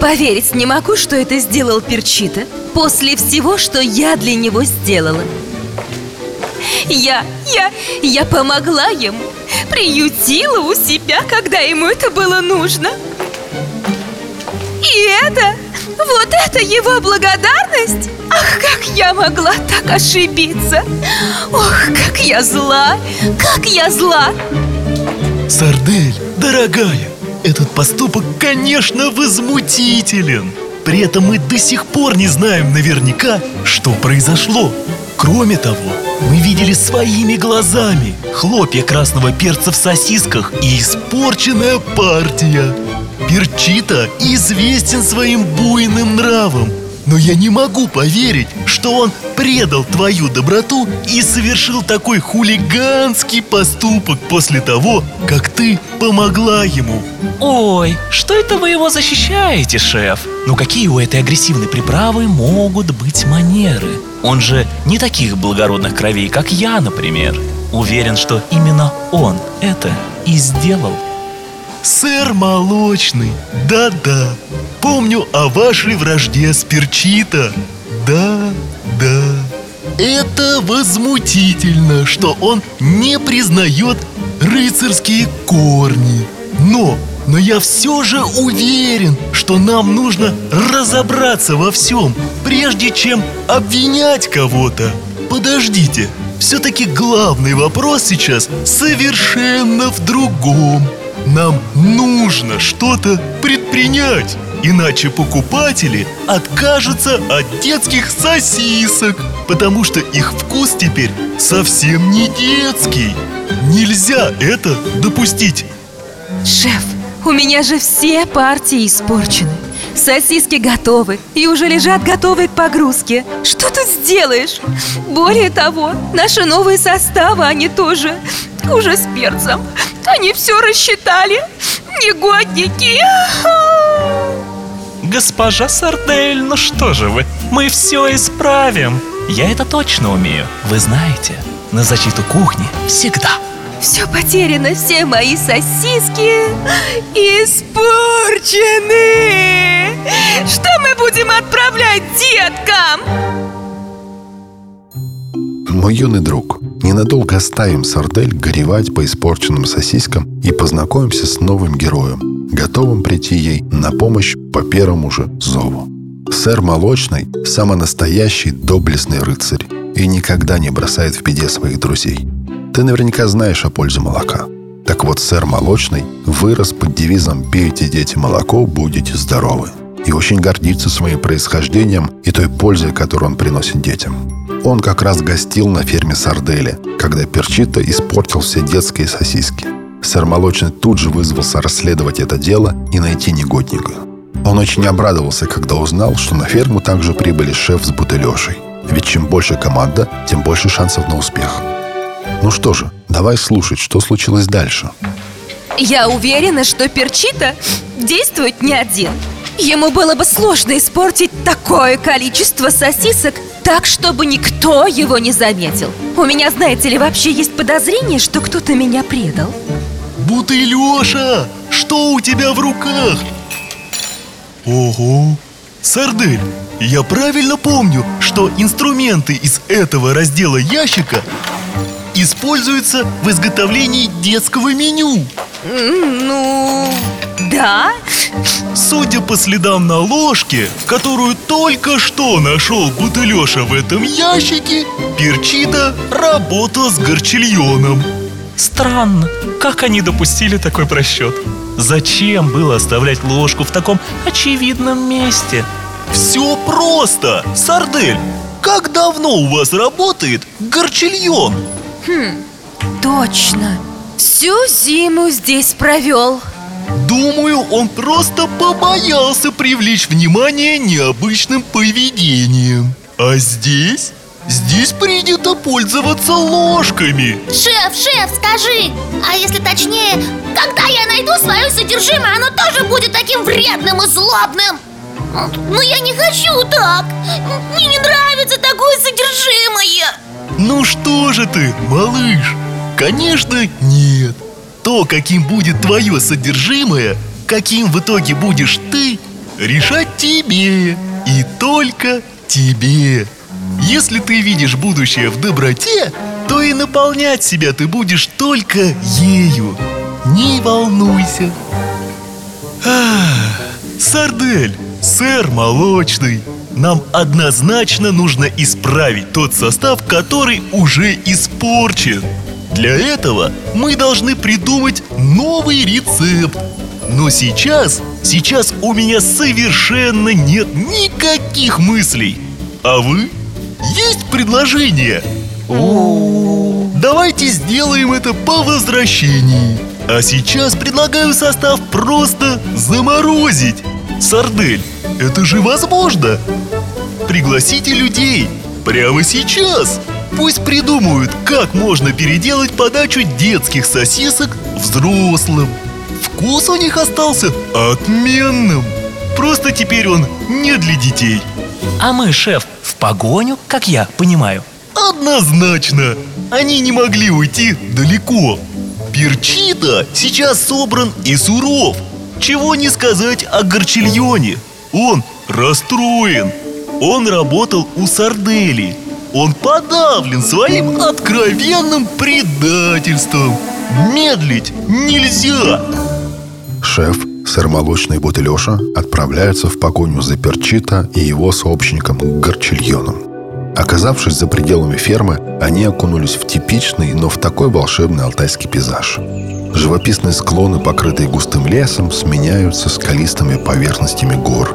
Поверить не могу, что это сделал Перчита После всего, что я для него сделала. Я, я, я помогла ему Приютила у себя, когда ему это было нужно. И это, вот это его благодарность! Ах, как я могла так ошибиться! Ох, как я зла, как я зла! Сардель, дорогая, этот поступок, конечно, возмутителен. При этом мы до сих пор не знаем наверняка, что произошло. Кроме того, мы видели своими глазами хлопья красного перца в сосисках и испорченная партия Перчита известен своим буйным нравом но я не могу поверить, что он предал твою доброту и совершил такой хулиганский поступок после того, как ты помогла ему Ой, что это вы его защищаете, шеф? Ну какие у этой агрессивной приправы могут быть манеры? Он же не таких благородных кровей, как я, например Уверен, что именно он это и сделал Сэр Молочный, да-да, помню о вашей вражде с Перчита? Да, да Это возмутительно, что он не признает рыцарские корни. Но, но я все же уверен, что нам нужно разобраться во всем Прежде чем обвинять кого-то. Подождите, все-таки главный вопрос сейчас совершенно в другом нам нужно что-то предпринять Иначе покупатели откажутся от детских сосисок Потому что их вкус теперь совсем не детский. Нельзя это допустить. Шеф, у меня же все партии испорчены. Сосиски готовы и уже лежат готовые к погрузке. Что тут сделаешь? Более того, наши новые составы, они тоже уже с перцем. Они все рассчитали. Негодники. Госпожа Сардель, ну что же вы, мы все исправим. Я это точно умею, вы знаете. На защиту кухни всегда. Все потеряно, все мои сосиски испорчены. Что мы будем отправлять деткам? Мой юный друг, ненадолго оставим Сардель горевать по испорченным сосискам и познакомимся с новым героем, готовым прийти ей на помощь по первому же зову. Сэр Молочный – самый настоящий доблестный рыцарь и никогда не бросает в беде своих друзей. Ты наверняка знаешь о пользе молока. Так вот, сэр Молочный вырос под девизом «Пейте, дети, молоко, будете здоровы» и очень гордится своим происхождением и той пользой, которую он приносит детям. Он как раз гостил на ферме Сардели, когда Перчита испортил все детские сосиски. Сэр Молочный тут же вызвался расследовать это дело и найти негодника. Он очень обрадовался, когда узнал, что на ферму также прибыли шеф с бутылешей. Ведь чем больше команда, тем больше шансов на успех. Ну что же, давай слушать, что случилось дальше. Я уверена, что Перчита действует не один Ему было бы сложно испортить такое количество сосисок так, чтобы никто его не заметил. У меня, знаете ли, вообще есть подозрение, что кто-то меня предал. Бутылеша, что у тебя в руках? Ого, Сардель, я правильно помню, что инструменты из этого раздела ящика используются в изготовлении детского меню Ну, да Судя по следам на ложке, которую только что нашел Бутылеша в этом ящике Перчита работал с горчильоном Странно, как они допустили такой просчет? Зачем было оставлять ложку в таком очевидном месте? Все просто, Сардель Как давно у вас работает горчильон? Хм, точно Всю зиму здесь провел. Думаю, он просто побоялся привлечь внимание необычным поведением. А здесь? Здесь принято пользоваться ложками. Шеф, шеф, скажи А если точнее, когда я найду свое содержимое Оно тоже будет таким вредным и злобным? Но я не хочу так. Мне не нравится такое содержимое. Ну что же ты, малыш Конечно, нет. То, каким будет твое содержимое, каким в итоге будешь ты, решать тебе и только тебе. Если ты видишь будущее в доброте, то и наполнять себя ты будешь только ею. Не волнуйся. Сардель, сэр молочный, нам однозначно нужно исправить тот состав, который уже испорчен. Для этого мы должны придумать новый рецепт. Но сейчас, сейчас у меня совершенно нет никаких мыслей. А вы? Есть предложение? Давайте сделаем это по возвращении. А сейчас предлагаю состав просто заморозить. Сардель, это же возможно. Пригласите людей прямо сейчас. Пусть придумают, как можно переделать подачу детских сосисок взрослым. Вкус у них остался отменным. Просто теперь он не для детей. А мы, шеф, в погоню, как я понимаю Однозначно! Они не могли уйти далеко. Перчита сейчас собран и суров. Чего не сказать о Горчильоне. Он расстроен. Он работал у Сардели. Он подавлен своим откровенным предательством. Медлить нельзя. Шеф, сэр Молочный Бот и Леша отправляются в погоню за Перчита и его сообщником Горчильоном. Оказавшись за пределами фермы, они окунулись в типичный, но в такой волшебный алтайский пейзаж. Живописные склоны, покрытые густым лесом, сменяются скалистыми поверхностями гор.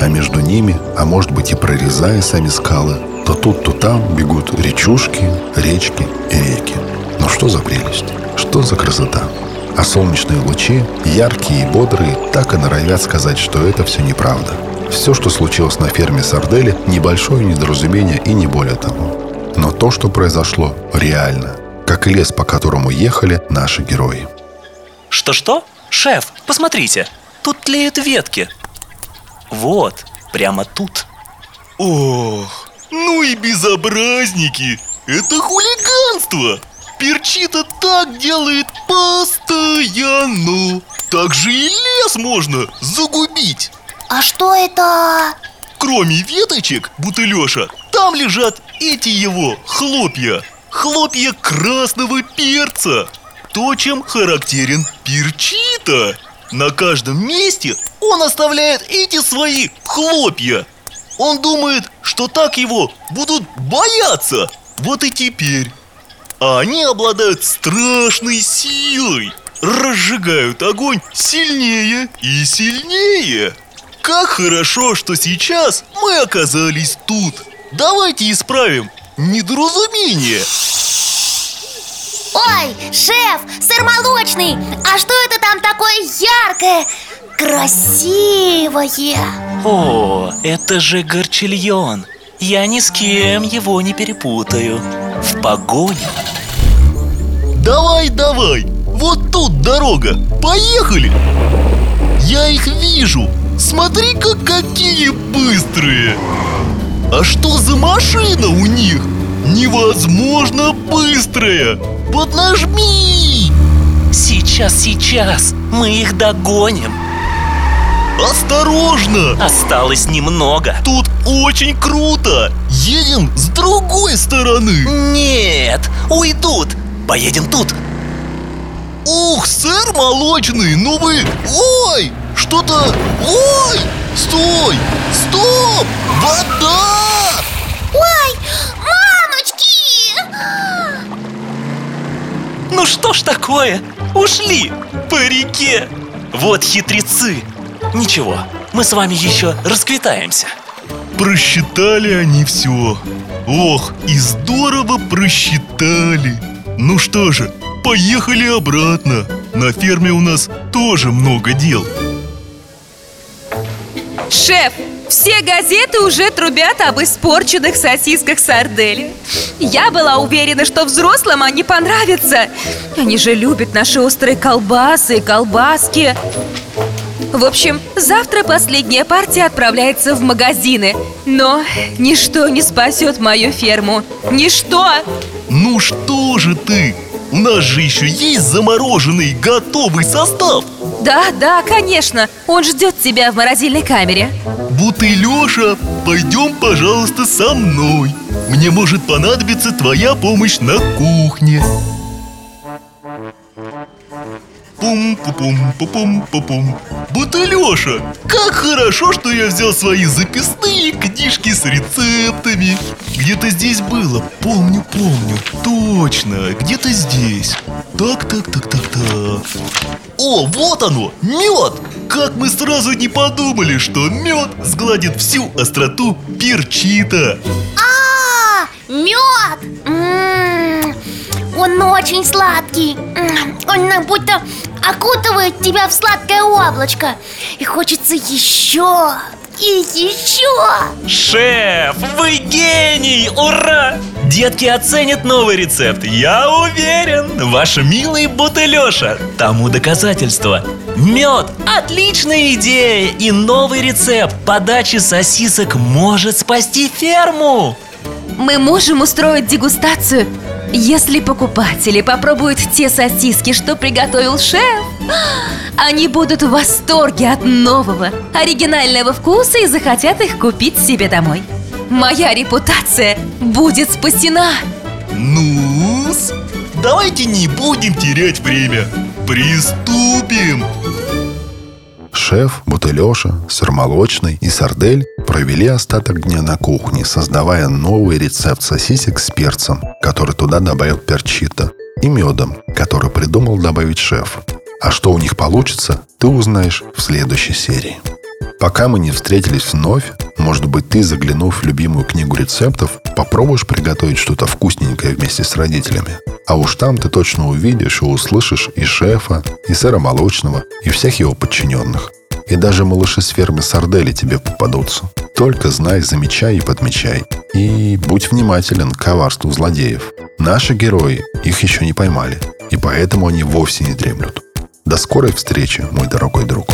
А между ними, а может быть и прорезая сами скалы, то тут, то там бегут речушки, речки и реки. Но что за прелесть? Что за красота? А солнечные лучи, яркие и бодрые, так и норовят сказать, что это все неправда. Все, что случилось на ферме Сардели, небольшое недоразумение и не более того. Но то, что произошло, реально. Как лес, по которому ехали наши герои. Что-что? Шеф, посмотрите, тут тлеют ветки Вот, прямо тут Ох, ну и безобразники! Это хулиганство! Перчита так делает постоянно! Так же и лес можно загубить! А что это? Кроме веточек, Бутылеша, там лежат эти его хлопья Хлопья красного перца То, чем характерен перчита На каждом месте он оставляет эти свои хлопья Он думает, что так его будут бояться. Вот и теперь А они обладают страшной силой Разжигают огонь сильнее и сильнее. Как хорошо, что сейчас мы оказались тут. Давайте исправим недоразумение. Ой, шеф, сыр молочный. А что это там такое яркое, красивое? О, это же горчильон Я ни с кем его не перепутаю В погоню Давай, давай, вот тут дорога, поехали Я их вижу, Смотри-ка, какие быстрые! А что за машина у них? Невозможно быстрая! Поднажми! Сейчас, сейчас, мы их догоним Осторожно! Осталось немного Тут очень круто! Едем с другой стороны! Нет, уйдут Поедем тут Ух, сэр молочный, ну вы... Ой! Что-то... Ой! Стой! Стоп! Вода! Ой, мамочки! Ну что ж такое? Ушли по реке. Вот хитрецы. Ничего, мы с вами еще расквитаемся. Просчитали они все Ох, и здорово просчитали. Ну что же, поехали обратно. На ферме у нас тоже много дел Шеф, все газеты уже трубят об испорченных сосисках сардели. Я была уверена, что взрослым они понравятся. Они же любят наши острые колбасы и колбаски. В общем, завтра последняя партия отправляется в магазины. Но ничто не спасет мою ферму. Ничто! Ну что же ты? У нас же еще есть замороженный готовый состав. Да, да, конечно. Он ждет тебя в морозильной камере. Бутылеша, пойдем, пожалуйста, со мной. Мне может понадобиться твоя помощь на кухне Пум-пум-пум-пум-пум Бутылеша, как хорошо, что я взял свои записные книжки с рецептами. Где-то здесь было, помню, помню. Точно, где-то здесь. Так, так, так, так, так. О, вот оно, мед! Как мы сразу не подумали, что мед сгладит всю остроту перчита. А, мед! М-м, Он очень сладкий. Он будто окутывает тебя в сладкое облачко. И хочется еще и еще. Шеф, вы гений! Ура! Детки оценят новый рецепт, я уверен Ваша милая бутылеша Тому доказательство. Мед – отличная идея И новый рецепт подачи сосисок может спасти ферму. Мы можем устроить дегустацию Если покупатели попробуют те сосиски, что приготовил шеф Они будут в восторге от нового, оригинального вкуса И захотят их купить себе домой. Моя репутация будет спасена! Ну давайте не будем терять время. Приступим. Шеф, Бутылеша, Сырмолочный и Сардель провели остаток дня на кухне, создавая новый рецепт сосисек с перцем, который туда добавил перчита, и медом, который придумал добавить шеф. А что у них получится, ты узнаешь в следующей серии. Пока мы не встретились вновь, может быть, ты, заглянув в любимую книгу рецептов, попробуешь приготовить что-то вкусненькое вместе с родителями. А уж там ты точно увидишь и услышишь и шефа, и сэра молочного, и всех его подчиненных. И даже малыши с фермы Сардели тебе попадутся. Только знай, замечай и подмечай. И будь внимателен к коварству злодеев. Наши герои их еще не поймали, и поэтому они вовсе не дремлют. До скорой встречи, мой дорогой друг.